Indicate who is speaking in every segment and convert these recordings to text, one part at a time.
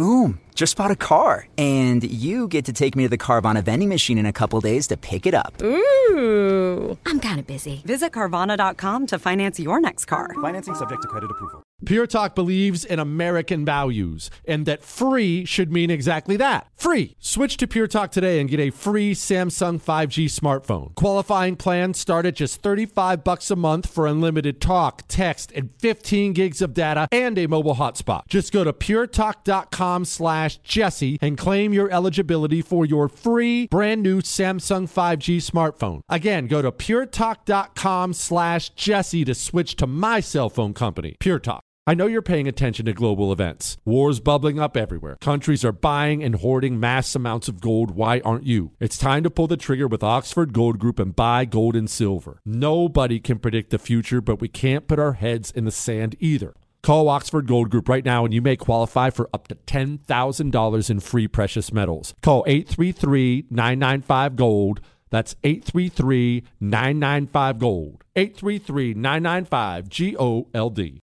Speaker 1: Boom. Just bought a car. And you get to take me to the Carvana vending machine in a couple days to pick it up.
Speaker 2: Ooh. I'm kind of busy.
Speaker 3: Visit Carvana.com to finance your next car.
Speaker 4: Financing subject to credit approval.
Speaker 5: Pure Talk believes in American values and that free should mean exactly that. Free. Switch to Pure Talk today and get a free Samsung 5G smartphone. Qualifying plans start at just 35 bucks a month for unlimited talk, text, and 15 gigs of data and a mobile hotspot. Just go to puretalk.com slash Jesse and claim your eligibility for your free brand new Samsung 5G smartphone. Again, go to puretalk.com slash Jesse to switch to my cell phone company, Pure Talk. I know you're paying attention to global events. Wars bubbling up everywhere. Countries are buying and hoarding mass amounts of gold. Why aren't you? It's time to pull the trigger with Oxford Gold Group and buy gold and silver. Nobody can predict the future, but we can't put our heads in the sand either. Call Oxford Gold Group right now and you may qualify for up to $10,000 in free precious metals. Call 833 995 Gold. That's 833 995 Gold. 833 995 G O L D.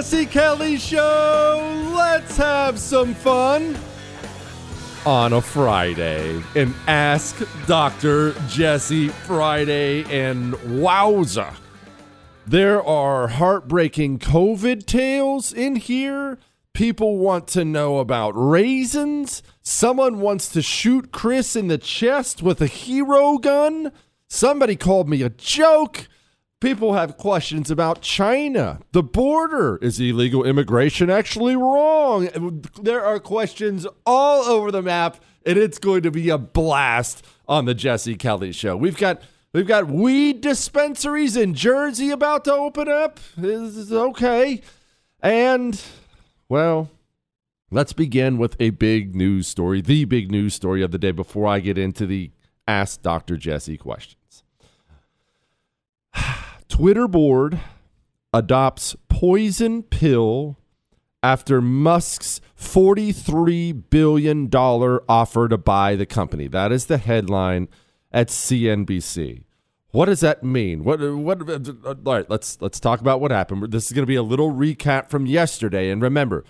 Speaker 5: Jesse Kelly Show. Let's have some fun on a Friday. An Ask Dr. Jesse Friday. And wowza, there are heartbreaking COVID tales in here. People want to know about raisins. Someone wants to shoot Chris in the chest with a hero gun. Somebody called me a joke. People have questions about China. The border is illegal immigration actually wrong? There are questions all over the map, and it's going to be a blast on the Jesse Kelly show. We've got we've got weed dispensaries in Jersey about to open up. This is okay. And well, let's begin with a big news story, the big news story of the day before I get into the Ask Dr. Jesse questions. Twitter board adopts poison pill after Musk's $43 billion offer to buy the company. That is the headline at CNBC. What does that mean? What what all right, let's let's talk about what happened. This is going to be a little recap from yesterday and remember,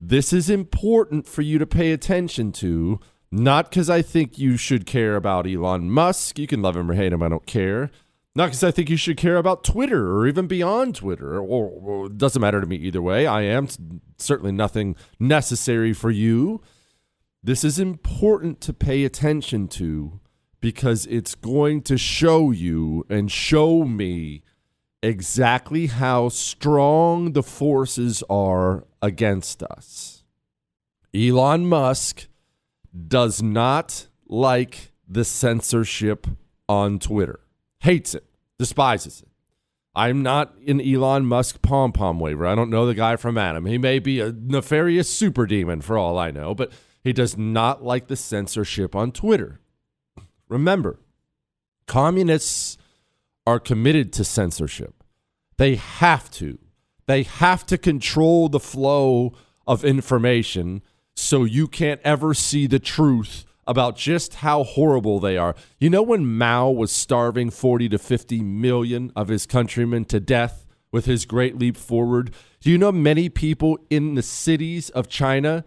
Speaker 5: this is important for you to pay attention to, not cuz I think you should care about Elon Musk. You can love him or hate him, I don't care. Not because I think you should care about Twitter or even beyond Twitter, or, or it doesn't matter to me either way. I am certainly nothing necessary for you. This is important to pay attention to because it's going to show you and show me exactly how strong the forces are against us. Elon Musk does not like the censorship on Twitter hates it, despises it. I'm not an Elon Musk pom pom waver. I don't know the guy from Adam. He may be a nefarious super demon for all I know, but he does not like the censorship on Twitter. Remember, communists are committed to censorship. They have to. They have to control the flow of information so you can't ever see the truth about just how horrible they are. You know when Mao was starving 40 to 50 million of his countrymen to death with his great leap forward? Do you know many people in the cities of China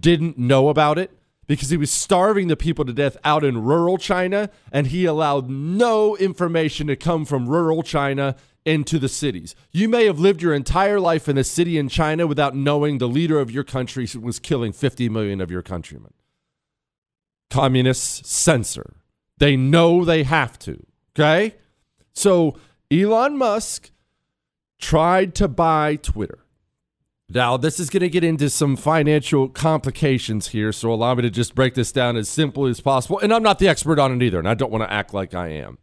Speaker 5: didn't know about it? Because he was starving the people to death out in rural China, and he allowed no information to come from rural China into the cities. You may have lived your entire life in a city in China without knowing the leader of your country was killing 50 million of your countrymen. Communists censor. They know they have to. Okay? So Elon Musk tried to buy Twitter. Now, this is going to get into some financial complications here, so allow me to just break this down as simply as possible. And I'm not the expert on it either, and I don't want to act like I am.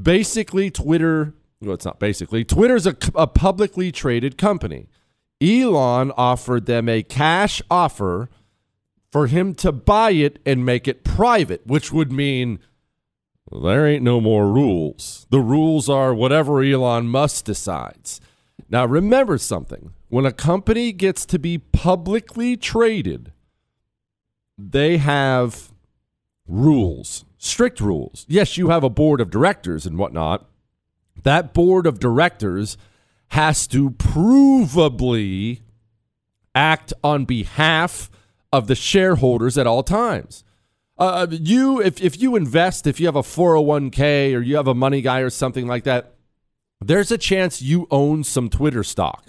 Speaker 5: Basically, Twitter well, it's not basically. Twitter's a, a publicly traded company. Elon offered them a cash offer for him to buy it and make it private, which would mean there ain't no more rules. The rules are whatever Elon Musk decides. Now, remember something when a company gets to be publicly traded, they have rules, strict rules. Yes, you have a board of directors and whatnot, that board of directors has to provably act on behalf of the shareholders at all times. Uh, you, if, if you invest, if you have a 401k or you have a money guy or something like that, there's a chance you own some Twitter stock.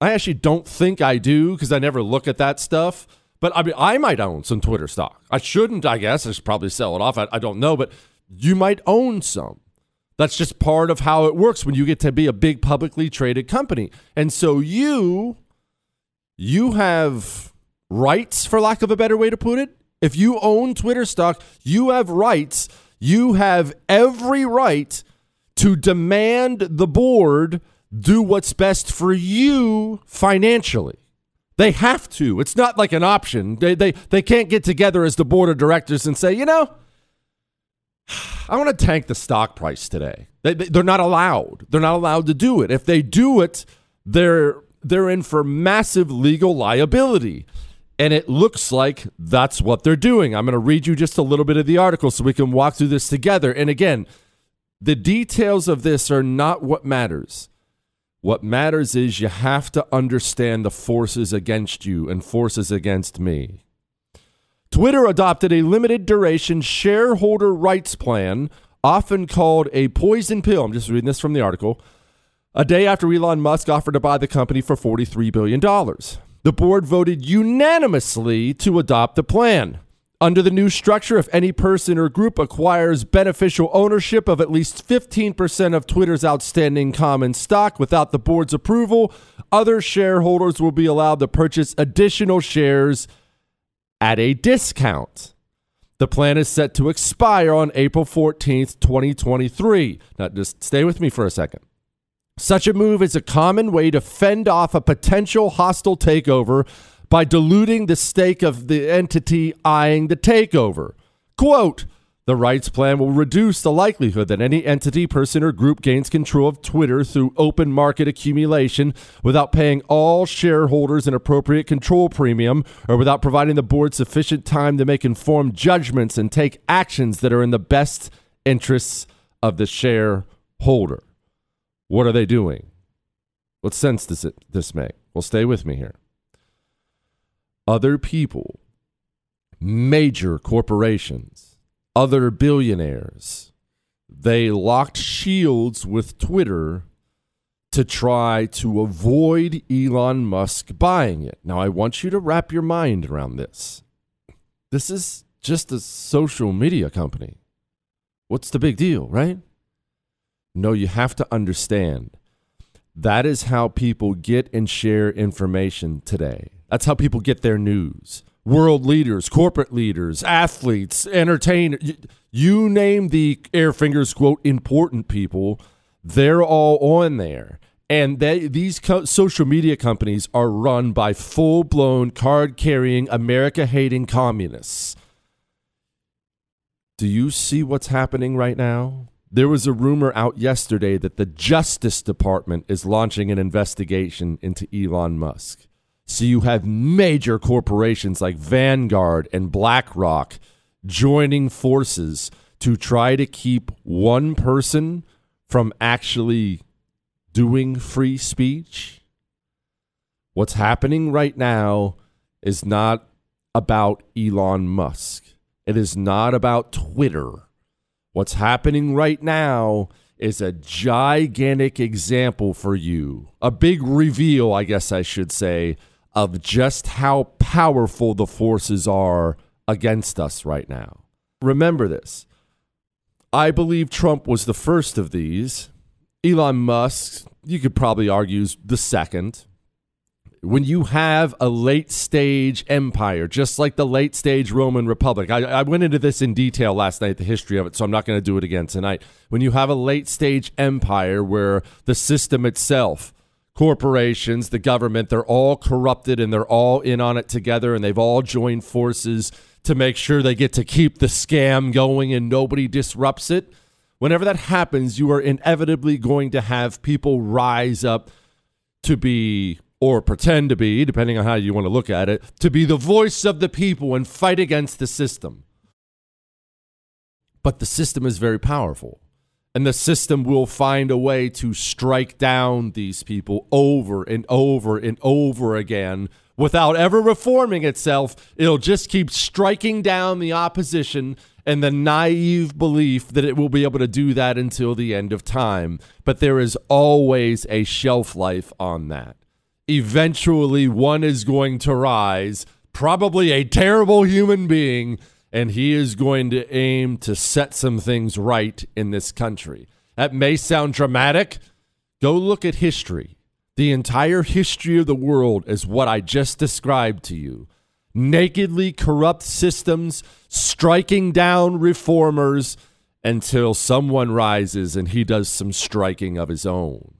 Speaker 5: I actually don't think I do because I never look at that stuff. But I mean, I might own some Twitter stock. I shouldn't, I guess. I should probably sell it off. I, I don't know, but you might own some. That's just part of how it works when you get to be a big publicly traded company. And so you you have rights for lack of a better way to put it. If you own Twitter stock, you have rights. You have every right to demand the board do what's best for you financially. They have to. It's not like an option. They, they, they can't get together as the board of directors and say, you know, I want to tank the stock price today. They, they, are not allowed. They're not allowed to do it. If they do it, they're they're in for massive legal liability. And it looks like that's what they're doing. I'm going to read you just a little bit of the article so we can walk through this together. And again, the details of this are not what matters. What matters is you have to understand the forces against you and forces against me. Twitter adopted a limited duration shareholder rights plan, often called a poison pill. I'm just reading this from the article. A day after Elon Musk offered to buy the company for $43 billion, the board voted unanimously to adopt the plan. Under the new structure, if any person or group acquires beneficial ownership of at least 15% of Twitter's outstanding common stock without the board's approval, other shareholders will be allowed to purchase additional shares at a discount. The plan is set to expire on April 14th, 2023. Now, just stay with me for a second. Such a move is a common way to fend off a potential hostile takeover by diluting the stake of the entity eyeing the takeover. Quote, the rights plan will reduce the likelihood that any entity, person, or group gains control of Twitter through open market accumulation without paying all shareholders an appropriate control premium or without providing the board sufficient time to make informed judgments and take actions that are in the best interests of the shareholder. What are they doing? What sense does it, this make? Well, stay with me here. Other people, major corporations, other billionaires. They locked shields with Twitter to try to avoid Elon Musk buying it. Now, I want you to wrap your mind around this. This is just a social media company. What's the big deal, right? No, you have to understand that is how people get and share information today. That's how people get their news world leaders, corporate leaders, athletes, entertainers. You name the air fingers quote important people, they're all on there. And they, these co- social media companies are run by full blown card carrying, America hating communists. Do you see what's happening right now? There was a rumor out yesterday that the Justice Department is launching an investigation into Elon Musk. So you have major corporations like Vanguard and BlackRock joining forces to try to keep one person from actually doing free speech. What's happening right now is not about Elon Musk. It is not about Twitter. What's happening right now is a gigantic example for you, a big reveal, I guess I should say, of just how powerful the forces are against us right now. Remember this. I believe Trump was the first of these. Elon Musk, you could probably argue, is the second. When you have a late stage empire, just like the late stage Roman Republic, I, I went into this in detail last night, the history of it, so I'm not going to do it again tonight. When you have a late stage empire where the system itself, corporations, the government, they're all corrupted and they're all in on it together and they've all joined forces to make sure they get to keep the scam going and nobody disrupts it. Whenever that happens, you are inevitably going to have people rise up to be, or pretend to be, depending on how you want to look at it, to be the voice of the people and fight against the system. But the system is very powerful. And the system will find a way to strike down these people over and over and over again without ever reforming itself. It'll just keep striking down the opposition and the naive belief that it will be able to do that until the end of time. But there is always a shelf life on that. Eventually, one is going to rise, probably a terrible human being, and he is going to aim to set some things right in this country. That may sound dramatic. Go look at history. The entire history of the world is what I just described to you nakedly corrupt systems, striking down reformers until someone rises and he does some striking of his own.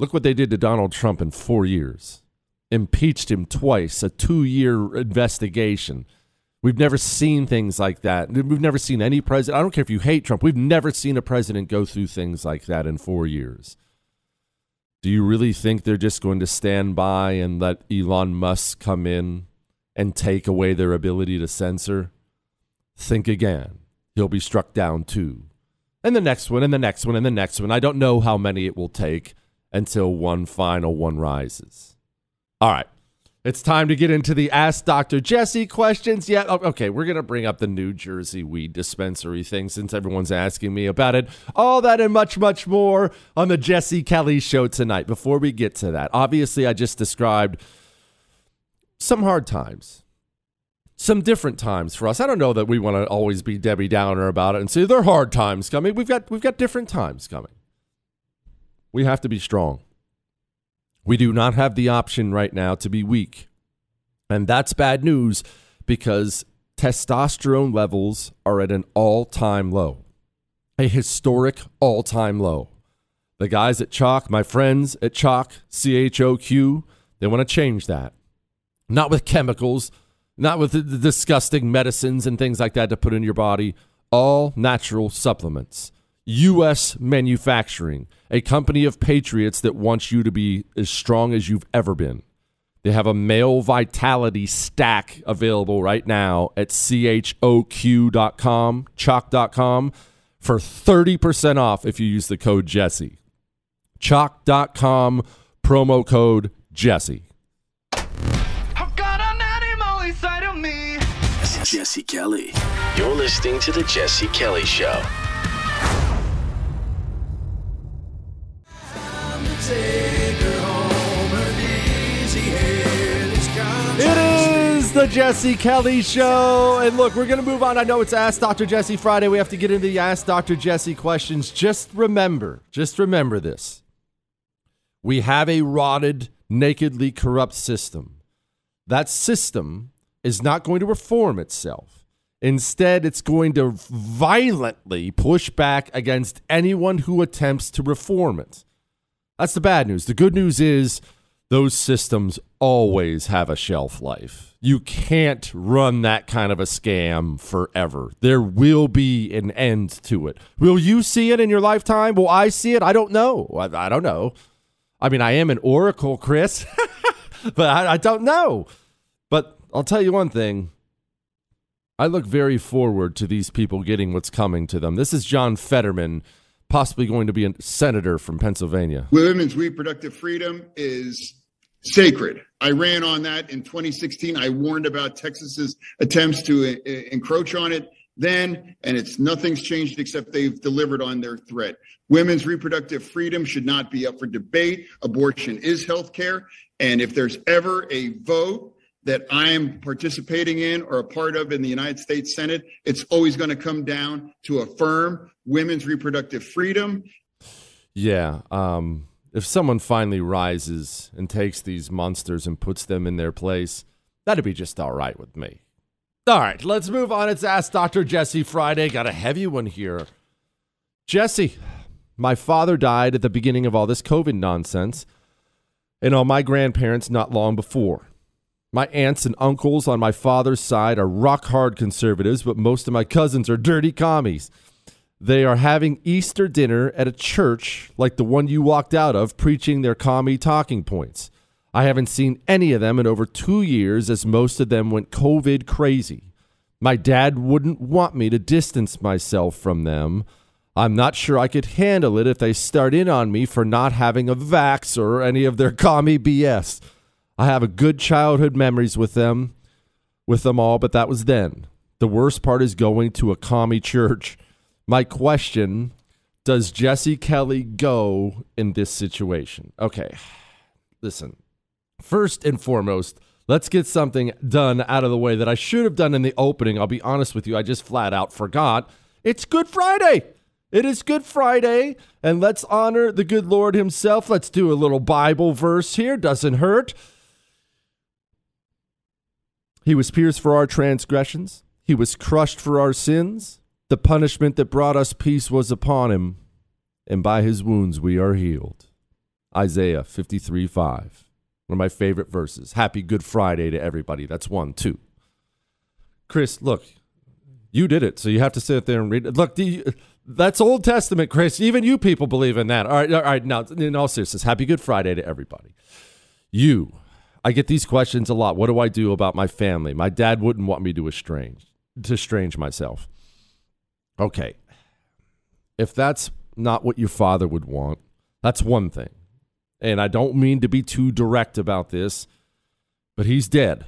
Speaker 5: Look what they did to Donald Trump in four years. Impeached him twice, a two year investigation. We've never seen things like that. We've never seen any president. I don't care if you hate Trump. We've never seen a president go through things like that in four years. Do you really think they're just going to stand by and let Elon Musk come in and take away their ability to censor? Think again. He'll be struck down too. And the next one, and the next one, and the next one. I don't know how many it will take until one final one rises. All right. It's time to get into the Ask Dr. Jesse questions. Yeah, okay, we're going to bring up the New Jersey weed dispensary thing since everyone's asking me about it. All that and much, much more on the Jesse Kelly show tonight. Before we get to that, obviously, I just described some hard times, some different times for us. I don't know that we want to always be Debbie Downer about it and say they're hard times coming. We've got, we've got different times coming. We have to be strong. We do not have the option right now to be weak. And that's bad news because testosterone levels are at an all time low, a historic all time low. The guys at Choq, my friends at Choq, C H O Q, they want to change that. Not with chemicals, not with the disgusting medicines and things like that to put in your body, all natural supplements. U.S. Manufacturing, a company of patriots that wants you to be as strong as you've ever been. They have a male vitality stack available right now at choq.com, choq.com, for 30% off if you use the code Jesse. Choq.com, promo code Jesse.
Speaker 4: This is Jesse Kelly. You're listening to The Jesse Kelly Show.
Speaker 5: It is the Jesse Kelly Show. And look, we're going to move on. I know it's Ask Dr. Jesse Friday. We have to get into the Ask Dr. Jesse questions. Just remember, just remember this. We have a rotted, nakedly corrupt system. That system is not going to reform itself. Instead, it's going to violently push back against anyone who attempts to reform it. That's the bad news. The good news is those systems always have a shelf life. You can't run that kind of a scam forever. There will be an end to it. Will you see it in your lifetime? Will I see it? I don't know. I, I don't know. I mean, I am an oracle, Chris. but I, I don't know. But I'll tell you one thing. I look very forward to these people getting what's coming to them. This is John Fetterman, possibly going to be a senator from Pennsylvania.
Speaker 6: Women's reproductive freedom is sacred. I ran on that in 2016. I warned about Texas's attempts to uh, encroach on it then, and it's nothing's changed except they've delivered on their threat. Women's reproductive freedom should not be up for debate. Abortion is health care. And if there's ever a vote that I am participating in or a part of in the United States Senate, it's always going to come down to affirm women's reproductive freedom.
Speaker 5: Yeah. Um, if someone finally rises and takes these monsters and puts them in their place, that'd be just all right with me. All right, let's move on. It's Ask Dr. Jesse Friday. Got a heavy one here. Jesse, my father died at the beginning of all this COVID nonsense, and all my grandparents not long before. My aunts and uncles on my father's side are rock hard conservatives, but most of my cousins are dirty commies. They are having Easter dinner at a church like the one you walked out of, preaching their commie talking points. I haven't seen any of them in over two years, as most of them went COVID crazy. My dad wouldn't want me to distance myself from them. I'm not sure I could handle it if they start in on me for not having a vax or any of their commie BS. I have a good childhood memories with them, with them all, but that was then. The worst part is going to a commie church. My question Does Jesse Kelly go in this situation? Okay, listen. First and foremost, let's get something done out of the way that I should have done in the opening. I'll be honest with you, I just flat out forgot. It's Good Friday. It is Good Friday, and let's honor the good Lord Himself. Let's do a little Bible verse here. Doesn't hurt. He was pierced for our transgressions, He was crushed for our sins. The punishment that brought us peace was upon Him, and by His wounds we are healed. Isaiah 53 5. One of my favorite verses. Happy Good Friday to everybody. That's one, two. Chris, look, you did it, so you have to sit there and read it. Look, that's Old Testament, Chris. Even you people believe in that. All right, all right. Now, in all seriousness, Happy Good Friday to everybody. You, I get these questions a lot. What do I do about my family? My dad wouldn't want me to estrange, to estrange myself. Okay, if that's not what your father would want, that's one thing and I don't mean to be too direct about this, but he's dead.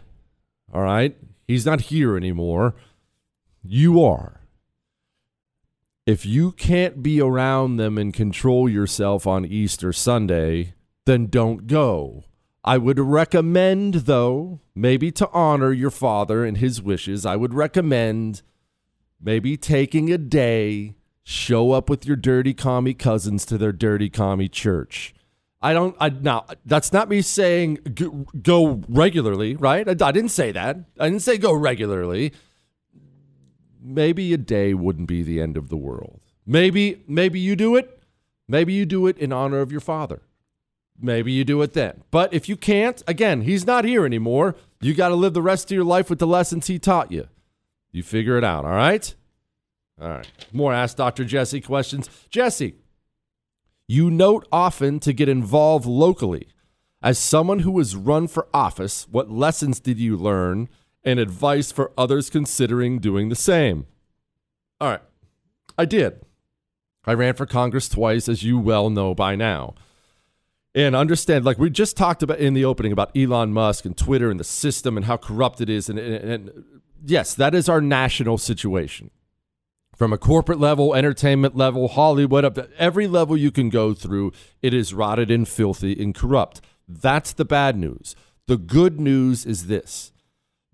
Speaker 5: All right? He's not here anymore. You are. If you can't be around them and control yourself on Easter Sunday, then don't go. I would recommend, though, maybe to honor your father and his wishes, I would recommend maybe taking a day, show up with your dirty commie cousins to their dirty commie church I don't. I now that's not me saying go, regularly, right? I, I, didn't say that. I didn't say go regularly. Maybe a day wouldn't be the end of the world. Maybe maybe you do it. Maybe you do it in honor of your father. Maybe you do it then. But if you can't, again, he's not here anymore. You got to live the rest of your life with the lessons he taught you. You figure it out. All right. All right. More Ask Dr. Jesse questions. Jesse, you note often to get involved locally. As someone who has run for office, what lessons did you learn and advice for others considering doing the same? All right, I did. I ran for Congress twice, as you well know by now. And understand, like we just talked about in the opening about Elon Musk and Twitter and the system and how corrupt it is. And, and, and yes, that is our national situation from a corporate level, entertainment level, Hollywood, up every level you can go through, it is rotted and filthy and corrupt. That's the bad news. The good news is this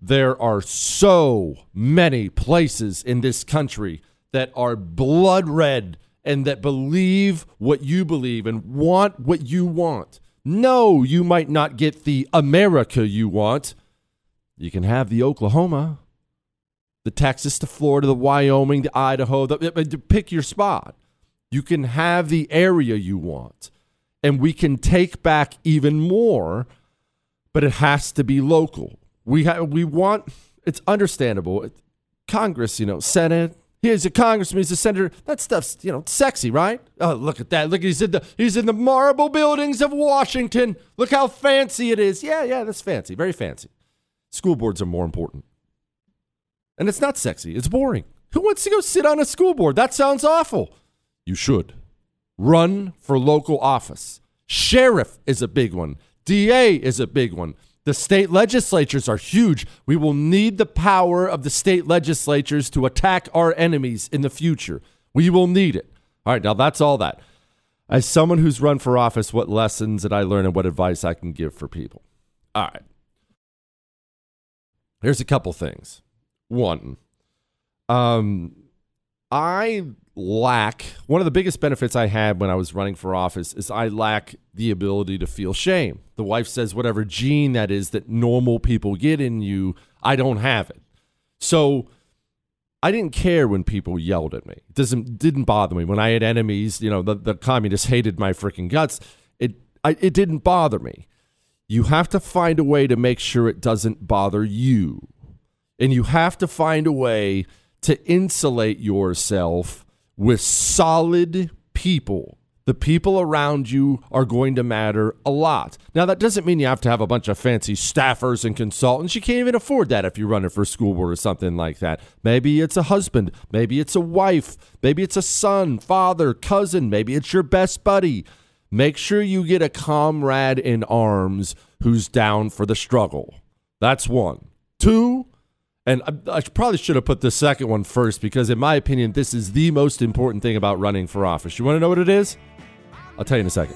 Speaker 5: there are so many places in this country that are blood red and that believe what you believe and want what you want. No, you might not get the America you want. You can have the Oklahoma the Texas the Florida, the Wyoming, the Idaho, the, pick your spot. You can have the area you want, and we can take back even more, but it has to be local. We ha- we want it's understandable. Congress, you know, Senate, He's a congressman. He's a senator. That stuff's you know sexy, right? Oh, look at that! Look, he's in the he's in the marble buildings of Washington. Look how fancy it is. Yeah, yeah, that's fancy. Very fancy. School boards are more important, and it's not sexy. It's boring. Who wants to go sit on a school board? That sounds awful. You should run for local office. Sheriff is a big one. DA is a big one. The state legislatures are huge. We will need the power of the state legislatures to attack our enemies in the future. We will need it. All right, now that's all that. As someone who's run for office, what lessons did I learn and what advice I can give for people? All right. Here's a couple things. One, um, I lack one of the biggest benefits I had when I was running for office is I lack the ability to feel shame. The wife says whatever gene that is that normal people get in you, I don't have it. So I didn't care when people yelled at me. It doesn't didn't bother me. When I had enemies, you know, the, the communists hated my freaking guts. It I, it didn't bother me. You have to find a way to make sure it doesn't bother you. And you have to find a way to insulate yourself with solid people. The people around you are going to matter a lot. Now, that doesn't mean you have to have a bunch of fancy staffers and consultants. You can't even afford that if you're running for school board or something like that. Maybe it's a husband. Maybe it's a wife. Maybe it's a son, father, cousin. Maybe it's your best buddy. Make sure you get a comrade in arms who's down for the struggle. That's one. Two, and I, I, probably should have put the second one first because, in my opinion, this is the most important thing about running for office. You want to know what it is? I'll tell you in a second.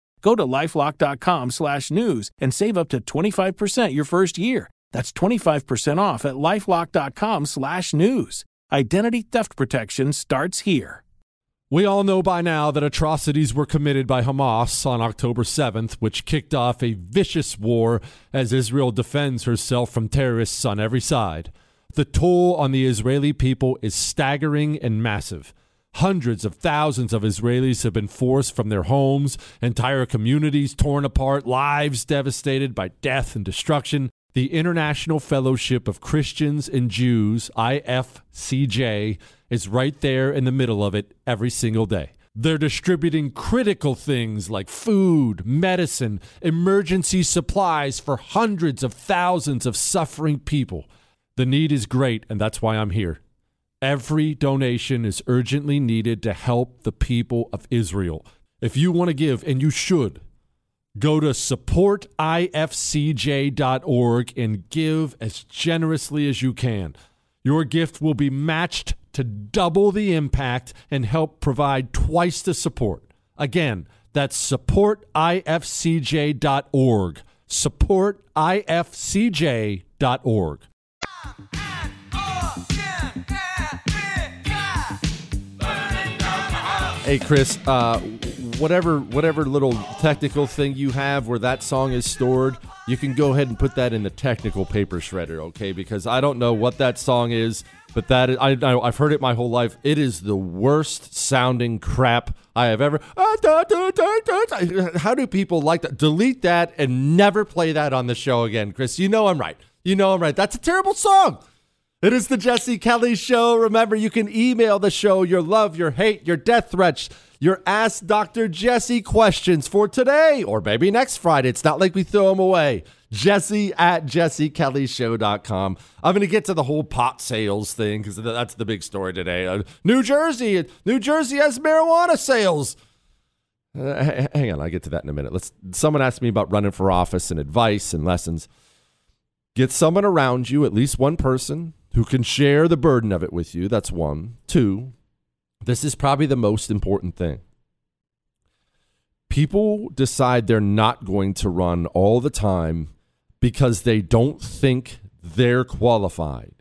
Speaker 7: Go to lifelock.com/news and save up to 25% your first year. That's 25% off at lifelock.com/news. Identity theft protection starts here.
Speaker 5: We all know by now that atrocities were committed by Hamas on October 7th, which kicked off a vicious war as Israel defends herself from terrorists on every side. The toll on the Israeli people is staggering and massive. Hundreds of thousands of Israelis have been forced from their homes, entire communities torn apart, lives devastated by death and destruction. The International Fellowship of Christians and Jews, IFCJ, is right there in the middle of it every single day. They're distributing critical things like food, medicine, emergency supplies for hundreds of thousands of suffering people. The need is great, and that's why I'm here. Every donation is urgently needed to help the people of Israel. If you want to give, and you should, go to supportifcj.org and give as generously as you can. Your gift will be matched to double the impact and help provide twice the support. Again, that's supportifcj.org. Supportifcj.org. Hey Chris, uh, whatever whatever little technical thing you have where that song is stored, you can go ahead and put that in the technical paper shredder, okay? Because I don't know what that song is, but that is, I, I I've heard it my whole life. It is the worst sounding crap I have ever. How do people like that? Delete that and never play that on the show again, Chris. You know I'm right. You know I'm right. That's a terrible song. It is the Jesse Kelly Show. Remember, you can email the show your love, your hate, your death threats, your Ask Dr. Jesse questions for today or maybe next Friday. It's not like we throw them away. Jesse at jessekellyshow.com. I'm going to get to the whole pot sales thing because that's the big story today. Uh, New Jersey, New Jersey has marijuana sales. Uh, hang on, I'll get to that in a minute. Let's. Someone asked me about running for office and advice and lessons. Get someone around you, at least one person, who can share the burden of it with you. That's one. Two, this is probably the most important thing. People decide they're not going to run all the time because they don't think they're qualified.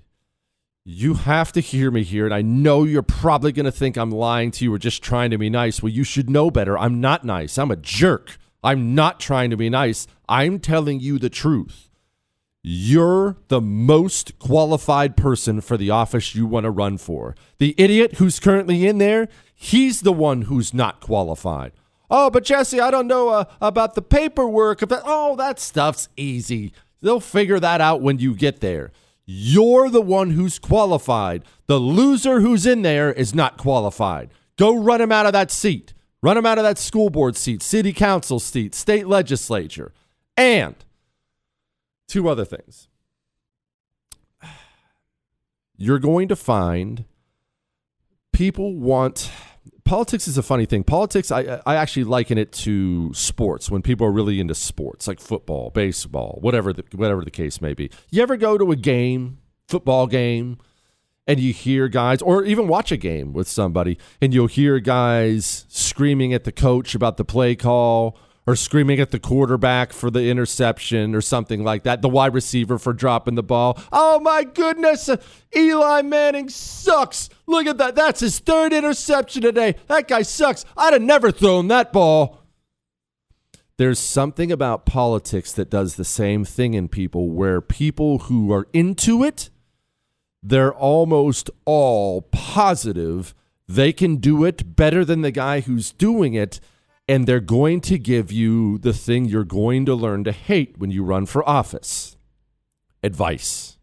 Speaker 5: You have to hear me here, and I know you're probably going to think I'm lying to you or just trying to be nice. Well, you should know better. I'm not nice. I'm a jerk. I'm not trying to be nice. I'm telling you the truth. You're the most qualified person for the office you want to run for. The idiot who's currently in there, he's the one who's not qualified. Oh, but Jesse, I don't know uh, about the paperwork. Oh, that stuff's easy. They'll figure that out when you get there. You're the one who's qualified. The loser who's in there is not qualified. Go run him out of that seat. Run him out of that school board seat, city council seat, state legislature. And two other things. You're going to find people want politics is a funny thing. Politics, I I actually liken it to sports when people are really into sports, like football, baseball, whatever the, whatever the case may be. You ever go to a game, football game, and you hear guys, or even watch a game with somebody, and you'll hear guys screaming at the coach about the play call or screaming at the quarterback for the interception or something like that, the wide receiver for dropping the ball. Oh my goodness, Eli Manning sucks. Look at that. That's his third interception today. That guy sucks. I'd have never thrown that ball. There's something about politics that does the same thing in people where people who are into it, they're almost all positive they can do it better than the guy who's doing it and they're going to give you the thing you're going to learn to hate when you run for office advice.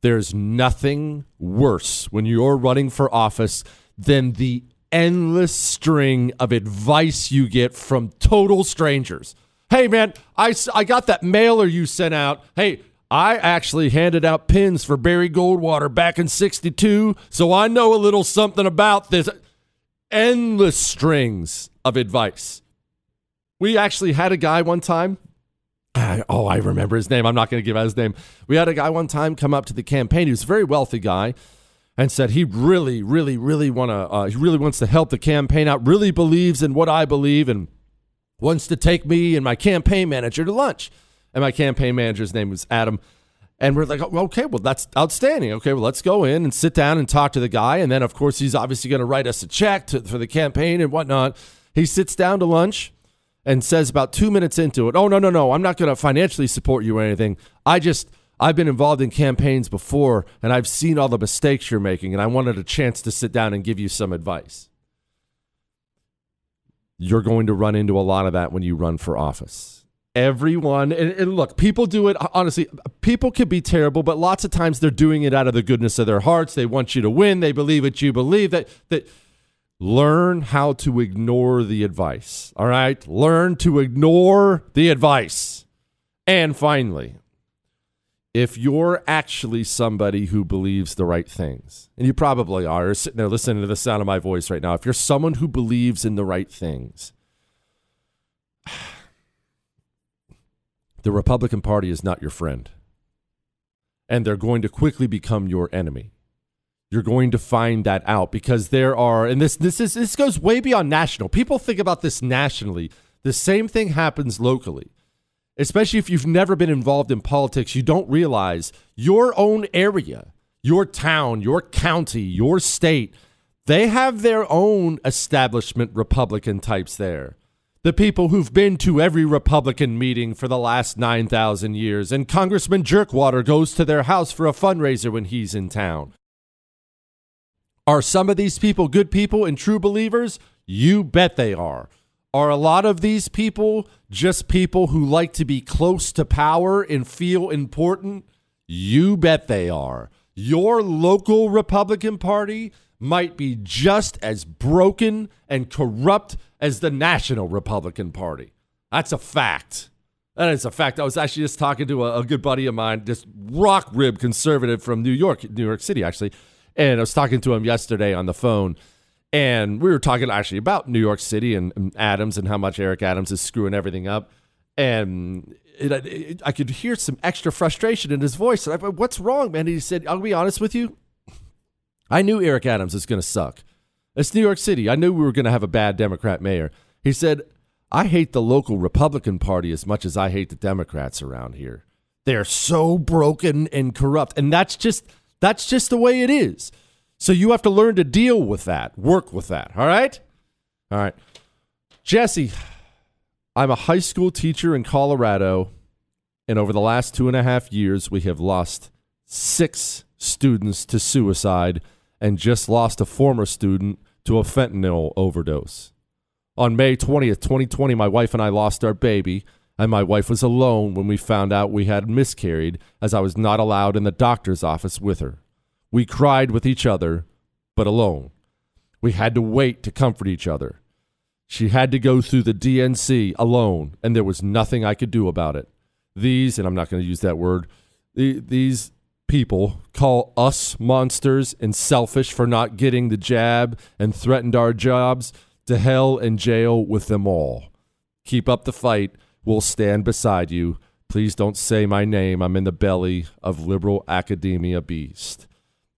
Speaker 5: There's nothing worse when you're running for office than the endless string of advice you get from total strangers. Hey, man, I, I got that mailer you sent out. Hey, I actually handed out pins for Barry Goldwater back in 62, so I know a little something about this endless strings of advice. We actually had a guy one time. Oh, I remember his name. I'm not going to give out his name. We had a guy one time come up to the campaign. He was a very wealthy guy, and said he really, really, really want to. Uh, he really wants to help the campaign out. Really believes in what I believe, and wants to take me and my campaign manager to lunch. And my campaign manager's name was Adam. And we're like, "Oh, okay, well, that's outstanding. Okay, well, let's go in and sit down and talk to the guy. And then, of course, he's obviously going to write us a check to, for the campaign and whatnot. He sits down to lunch and says about two minutes into it, Oh, no, no, no, I'm not going to financially support you or anything. I just, I've been involved in campaigns before and I've seen all the mistakes you're making, and I wanted a chance to sit down and give you some advice. You're going to run into a lot of that when you run for office. Everyone, and, and look, people do it. Honestly, people can be terrible, but lots of times they're doing it out of the goodness of their hearts. They want you to win. They believe what you believe. That that learn how to ignore the advice. All right, learn to ignore the advice. And finally, if you're actually somebody who believes the right things, and you probably are, you're sitting there listening to the sound of my voice right now, if you're someone who believes in the right things, the Republican Party is not your friend. And they're going to quickly become your enemy. You're going to find that out because there are, and this this is this goes way beyond national. People think about this nationally. The same thing happens locally especially if you've never been involved in politics, you don't realize your own area, your town, your county, your state, they have their own establishment Republican types there. The people who've been to every Republican meeting for the last 9,000 years, and Congressman Jerkwater goes to their house for a fundraiser when he's in town. Are some of these people good people and true believers? You bet they are. Are a lot of these people just people who like to be close to power and feel important? You bet they are. Your local Republican Party might be just as broken and corrupt as the national Republican Party. That's a fact. That is a fact. I was actually just talking to a, a good buddy of mine, this rock rib conservative from New York, New York City, actually. And I was talking to him yesterday on the phone and we were talking actually about New York City and, and Adams and how much Eric Adams is screwing everything up. And it, it, I could hear some extra frustration in his voice. And I went, What's wrong, man? And he said, I'll be honest with you. I knew Eric Adams is going to suck. It's New York City. I knew we were going to have a bad Democrat mayor. He said, I hate the local Republican Party as much as I hate the Democrats around here. They're so broken and corrupt. And that's just that's just the way it is. So you have to learn to deal with that, work with that. All right? All right. Jesse, I'm a high school teacher in Colorado, and over the last two and a half years, we have lost six students to suicide and just lost a former student to a fentanyl overdose. On May 20th, 2020, my wife and I lost our baby, and my wife was alone when we found out we had miscarried, as I was not allowed in the doctor's office with her. We cried with each other, but alone. We had to wait to comfort each other. She had to go through the D&C alone, and there was nothing I could do about it. These, and I'm not going to use that word, these people call us monsters and selfish for not getting the jab and threatened our jobs to hell and jail with them all. Keep up the fight. We'll stand beside you. Please don't say my name. I'm in the belly of liberal academia beast.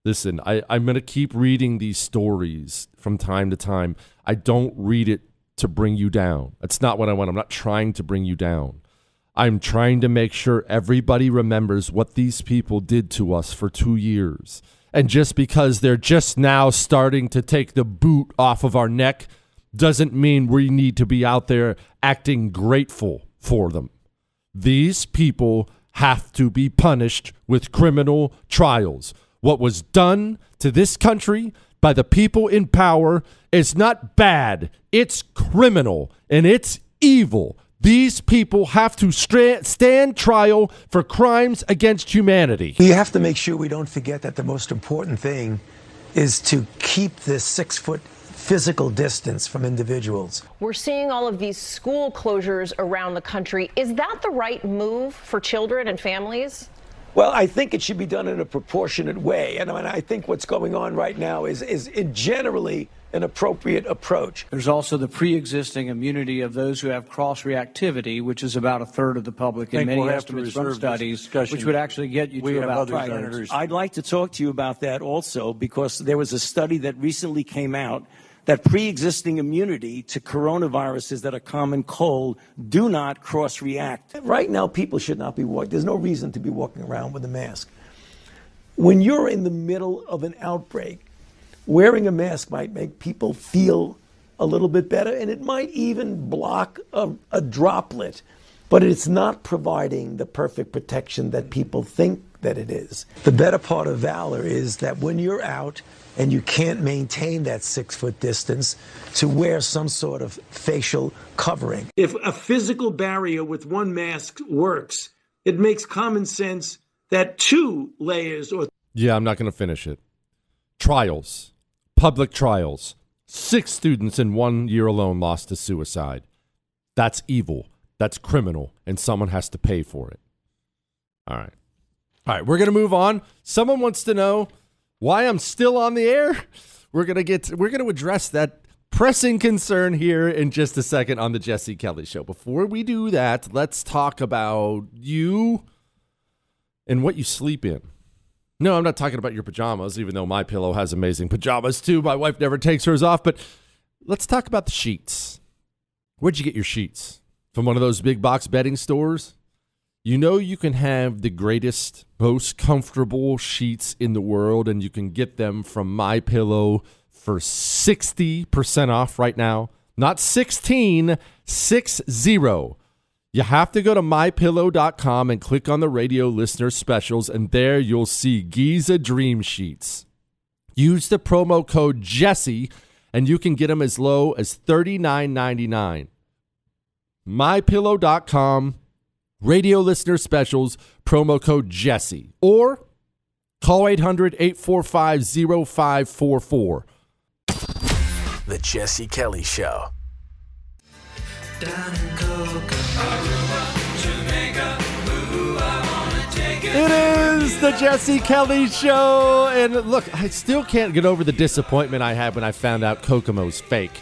Speaker 5: Listen, I, I'm going to keep reading these stories from time to time. I don't read it to bring you down. That's not what I want. I'm not trying to bring you down. I'm trying to make sure everybody remembers what these people did to us for two years. And just because they're just now starting to take the boot off of our neck doesn't mean we need to be out there acting grateful for them. These people have to be punished with criminal trials. What was done to this country by the people in power is not bad, it's criminal and it's evil. These people have to stand trial for crimes against humanity.
Speaker 8: We have to make sure we don't forget that the most important thing is to keep this six foot physical distance from individuals.
Speaker 9: We're seeing all of these school closures around the country. Is that the right move for children and families?
Speaker 8: Well, I think it should be done in a proportionate way. And I, mean, I think what's going on right now is, is generally an appropriate approach.
Speaker 10: There's also the pre-existing immunity of those who have cross-reactivity, which is about a third of the public in many
Speaker 8: we'll
Speaker 10: estimates from studies, which would actually get you
Speaker 8: we
Speaker 10: to about
Speaker 8: other
Speaker 10: two-thirds.
Speaker 8: senators. I'd like to talk to you about that also because there was a study that recently came out that pre-existing immunity to coronaviruses that are common cold do not cross-react. Right now, people should not be walking. There's no reason to be walking around with a mask. When you're in the middle of an outbreak, wearing a mask might make people feel a little bit better, and it might even block a, a droplet, but it's not providing the perfect protection that people think that it is. The better part of valor is that when you're out and you can't maintain that six foot distance, to wear some sort of facial covering. If a physical barrier with one mask works, it makes common sense that two layers or
Speaker 5: Yeah, I'm not going to finish it. Trials, public trials. Six students in one year alone lost to suicide. That's evil. That's criminal, and someone has to pay for it. All right. All right, we're going to move on. Someone wants to know why I'm still on the air. We're to get we're to address that pressing concern here in just a second on the Jesse Kelly show. Before we do that, let's talk about you and what you sleep in. No, I'm not talking about your pajamas, even though my pillow has amazing pajamas too. My wife never takes hers off, but let's talk about the sheets. Where'd you get your sheets? From one of those big box bedding stores? You know you can have the greatest, most comfortable sheets in the world, and you can get them from My Pillow for 60% off right now. Not 16, 6 0. You have to go to mypillow.com and click on the radio listener specials, and there you'll see Giza Dream Sheets. Use the promo code Jesse, and you can get them as low as $39.99. Mypillow.com, radio listener specials, promo code Jesse, or call 800 845 0544.
Speaker 4: The Jesse Kelly Show.
Speaker 5: It is the Jesse Kelly Show. And look, I still can't get over the disappointment I had when I found out Kokomo's fake.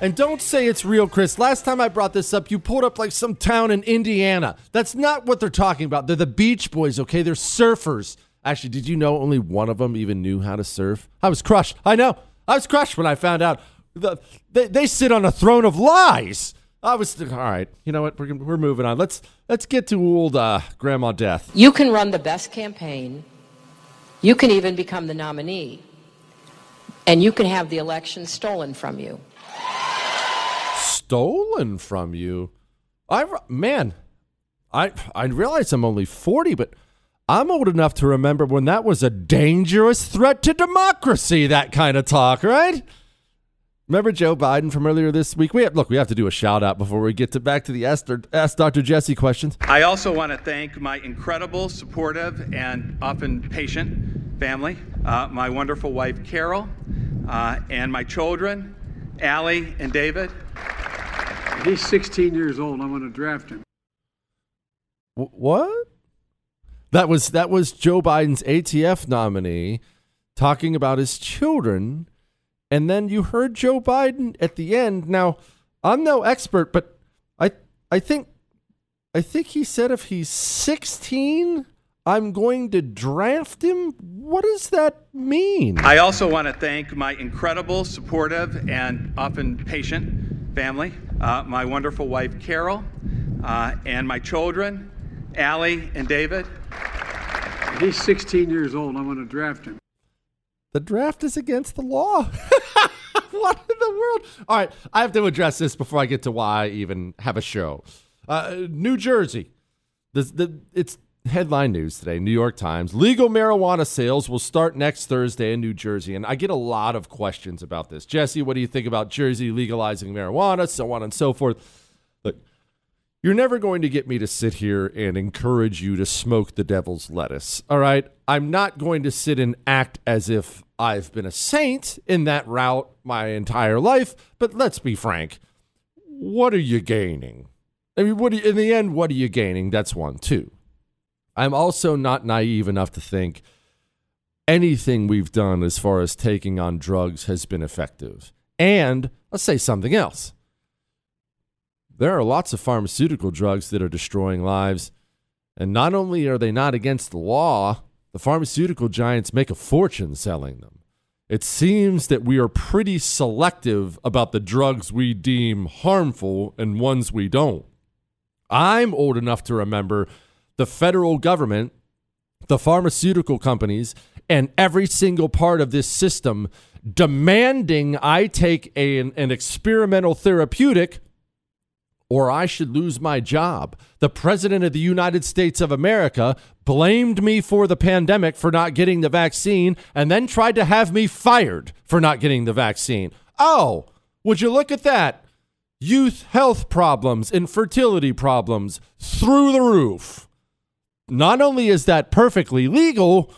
Speaker 5: And don't say it's real, Chris. Last time I brought this up, you pulled up like some town in Indiana. That's not what they're talking about. They're the Beach Boys, okay? They're surfers. Actually, did you know only one of them even knew how to surf? I was crushed. I know. I was crushed when I found out. The, they, they sit on a throne of lies. I was all right. You know what? We're, we're moving on. Let's let's get to old uh, Grandma Death.
Speaker 11: You can run the best campaign. You can even become the nominee. And you can have the election stolen from you.
Speaker 5: Stolen from you? I man, I I realize I'm only 40, but I'm old enough to remember when that was a dangerous threat to democracy. That kind of talk, right? Remember Joe Biden from earlier this week? We have, look, we have to do a shout out before we get to back to the Ask, Ask Dr. Jesse questions.
Speaker 12: I also want to thank my incredible, supportive, and often patient family, uh, my wonderful wife Carol, uh, and my children, Allie and David.
Speaker 13: He's 16 years old. I'm going to draft him.
Speaker 5: What? That was that was Joe Biden's ATF nominee talking about his children and then you heard Joe Biden at the end. Now, I'm no expert, but I I think I think he said if he's 16, I'm going to draft him. What does that mean?
Speaker 12: I also want to thank my incredible, supportive, and often patient family, uh, my wonderful wife Carol, uh, and my children, Allie and David.
Speaker 13: He's 16 years old. I'm going to draft him.
Speaker 5: The draft is against the law. what in the world? All right, I have to address this before I get to why I even have a show. Uh, New Jersey, the, the, it's headline news today. New York Times: Legal marijuana sales will start next Thursday in New Jersey, and I get a lot of questions about this. Jesse, what do you think about Jersey legalizing marijuana, so on and so forth? Look, you're never going to get me to sit here and encourage you to smoke the devil's lettuce. All right. I'm not going to sit and act as if I've been a saint in that route my entire life. But let's be frank. What are you gaining? I mean, what you, in the end, what are you gaining? That's one, too. I'm also not naive enough to think anything we've done as far as taking on drugs has been effective. And let's say something else. There are lots of pharmaceutical drugs that are destroying lives. And not only are they not against the law, the pharmaceutical giants make a fortune selling them. It seems that we are pretty selective about the drugs we deem harmful and ones we don't. I'm old enough to remember the federal government, the pharmaceutical companies, and every single part of this system demanding I take a, an, an experimental therapeutic or I should lose my job. The President of the United States of America blamed me for the pandemic for not getting the vaccine and then tried to have me fired for not getting the vaccine. Oh, would you look at that? Youth health problems, infertility problems through the roof. Not only is that perfectly legal,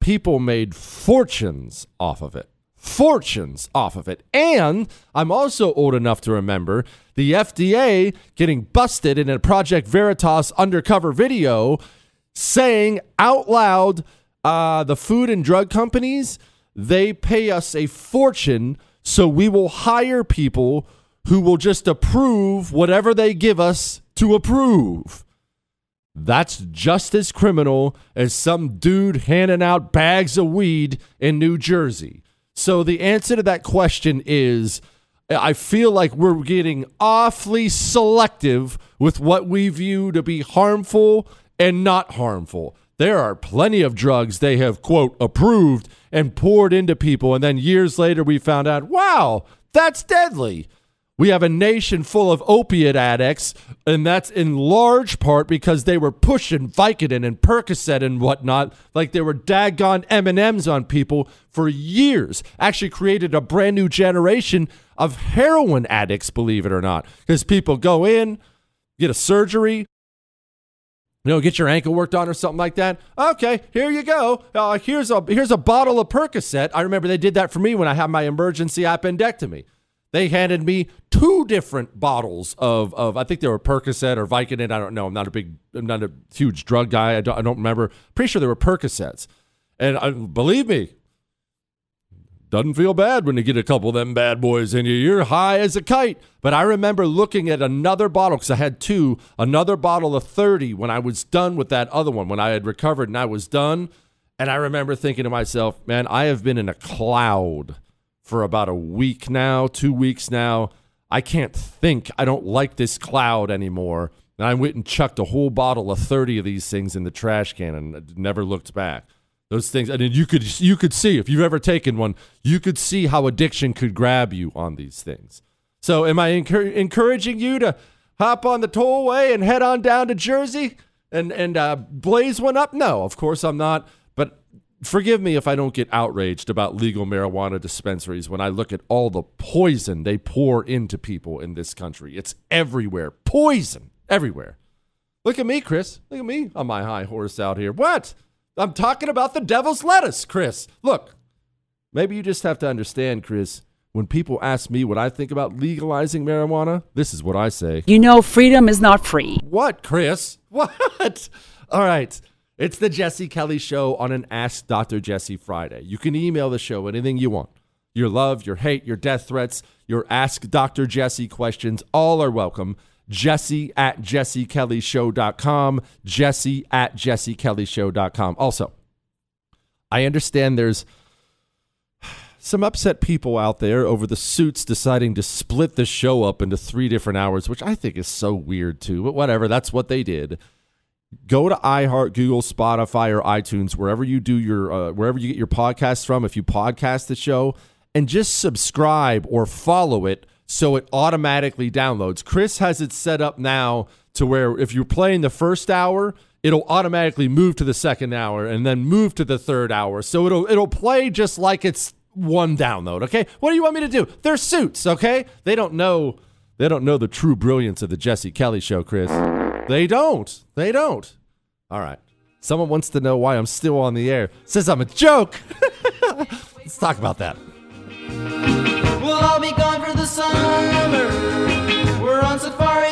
Speaker 5: people made fortunes off of it fortunes off of it. And I'm also old enough to remember the FDA getting busted in a Project Veritas undercover video saying out loud uh, the food and drug companies, they pay us a fortune, so we will hire people who will just approve whatever they give us to approve. That's just as criminal as some dude handing out bags of weed in New Jersey. So the answer to that question is I feel like we're getting awfully selective with what we view to be harmful and not harmful. There are plenty of drugs they have, quote, approved and poured into people. And then years later, we found out, wow, that's deadly. We have a nation full of opiate addicts, and that's in large part because they were pushing Vicodin and Percocet and whatnot, like they were daggone M and M's on people for years. Actually, created a brand new generation of heroin addicts, believe it or not, because people go in, get a surgery, you know, get your ankle worked on or something like that. Okay, here you go. Uh, here's a here's a bottle of Percocet. I remember they did that for me when I had my emergency appendectomy. They handed me two different bottles of, of I think they were Percocet or Vicodin. I don't know. I'm not a big, I'm not a huge drug guy. I don't, I don't remember. Pretty sure they were Percocets. And uh, believe me, doesn't feel bad when you get a couple of them bad boys in you. You're high as a kite. But I remember looking at another bottle because I had two, another bottle of 30 when I was done with that other one, when I had recovered and I was done. And I remember thinking to myself, man, I have been in a cloud for about a week now, two weeks now. I can't think. I don't like this cloud anymore. And I went and chucked a whole bottle of 30 of these things in the trash can and never looked back. Those things, and you could you could see if you've ever taken one, you could see how addiction could grab you on these things. So, am I encouraging you to hop on the tollway and head on down to Jersey and and uh, blaze one up? No, of course I'm not forgive me if I don't get outraged about legal marijuana dispensaries when I look at all the poison they pour into people in this country. It's everywhere. Poison everywhere. Look at me, Chris. Look at me on my high horse out here. What? I'm talking about the devil's lettuce, Chris. Look, maybe you just have to understand, Chris. When people ask me what I think about legalizing marijuana, this is what I say.
Speaker 14: You know, freedom is not free.
Speaker 5: What, Chris? What? All right. It's the Jesse Kelly Show on an Ask Dr. Jesse Friday. You can email the show anything you want. Your love, your hate, your death threats, your Ask Dr. Jesse questions, all are welcome. Jesse at jessekellyshow.com. Jesse at jessekellyshow.com. Also, I understand there's some upset people out there over the suits deciding to split the show up into three different hours, which I think is so weird too. But whatever, that's what they did go to iHeart, Google, Spotify, or iTunes, wherever you do your uh, wherever you get your podcasts from. If you podcast the show, and just subscribe or follow it so it automatically downloads. Chris has it set up now to where if you're playing the first hour, it'll automatically move to the second hour and then move to the third hour. So it'll it'll play just like it's one download. Okay, what do you want me to do? They're suits. Okay, they don't know they don't know the true brilliance of the Jesse Kelly show, Chris. They don't. They don't. All right. Someone wants to know why I'm still on the air. Says I'm a joke. Let's talk about that. We'll all be gone for the summer. We're on safari.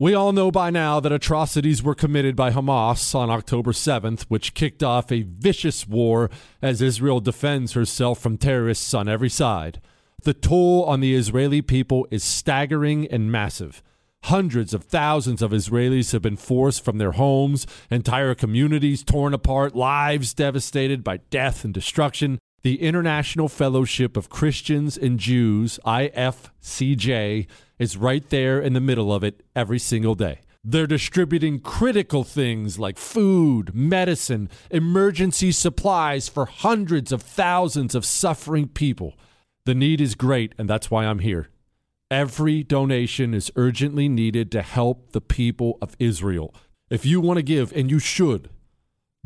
Speaker 5: We all know by now that atrocities were committed by Hamas on October 7th, which kicked off a vicious war as Israel defends herself from terrorists on every side. The toll on the Israeli people is staggering and massive. Hundreds of thousands of Israelis have been forced from their homes, entire communities torn apart, lives devastated by death and destruction. The International Fellowship of Christians and Jews, IFCJ, is right there in the middle of it every single day. They're distributing critical things like food, medicine, emergency supplies for hundreds of thousands of suffering people. The need is great, and that's why I'm here. Every donation is urgently needed to help the people of Israel. If you want to give, and you should,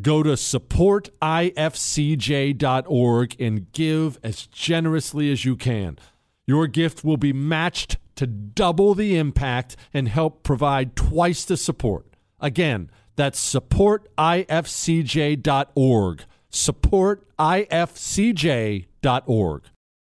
Speaker 5: go to supportifcj.org and give as generously as you can. Your gift will be matched to double the impact and help provide twice the support. Again, that's supportifcj.org. Supportifcj.org.